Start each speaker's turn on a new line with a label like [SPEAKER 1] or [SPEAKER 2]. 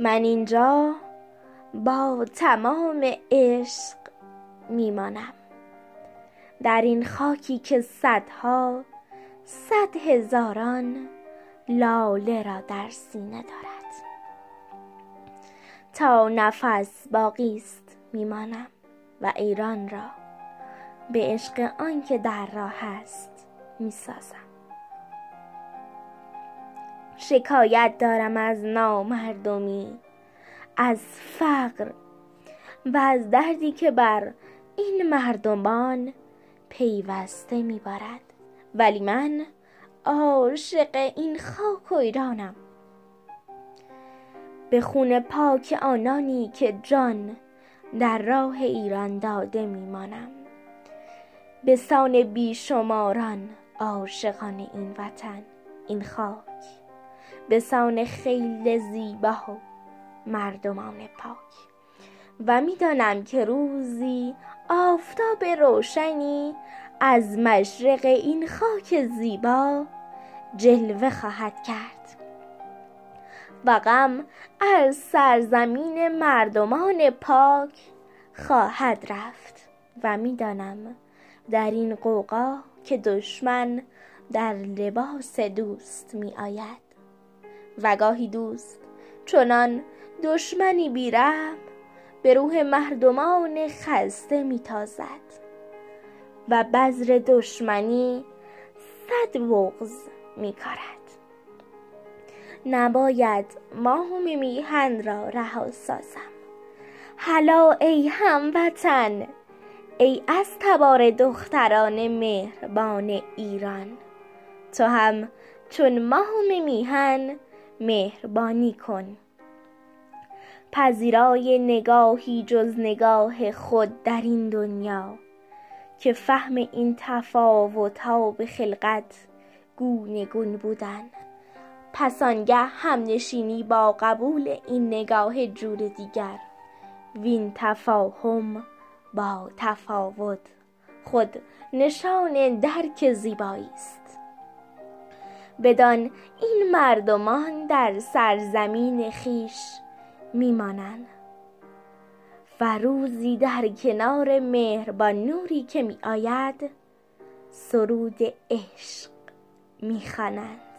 [SPEAKER 1] من اینجا با تمام عشق میمانم. در این خاکی که صدها صد هزاران لاله را در سینه دارد. تا نفس باقی است میمانم و ایران را به عشق آن که در راه است می‌سازم. شکایت دارم از نامردمی از فقر و از دردی که بر این مردمان پیوسته میبارد. ولی من عاشق این خاک و ایرانم. به خون پاک آنانی که جان در راه ایران داده میمانم. به سان بیشماران عاشقان این وطن این خاک. به سان خیل زیبا و مردمان پاک. و می‌دانم که روزی آفتاب روشنی از مشرق این خاک زیبا جلوه خواهد کرد. و غم از سرزمین مردمان پاک خواهد رفت. و می‌دانم در این قوقا که دشمن در لباس دوست می آید و گاهی دوست. چنان دشمنی بیرم به روح مردمان خسته میتازد و بذر دشمنی صد بغز میکارد نباید ماه میهن را رها سازم. هلا ای هموطن ای از تبار دختران مهربان ایران. تو هم چون ماه میهن مهربانی کن. پذیرای نگاهی جز نگاه خود در این دنیا که فهم این تفاوت ها به خلقت گونه گون بودن. پس آنگه هم نشینی با قبول این نگاه جور دیگر. وین تفاهم با تفاوت. خود نشان درک زیبایی است. بدان این مردمان در سرزمین خیش میمانند و روزی در کنار مهربان نوری که می آید سرود عشق می‌خوانند.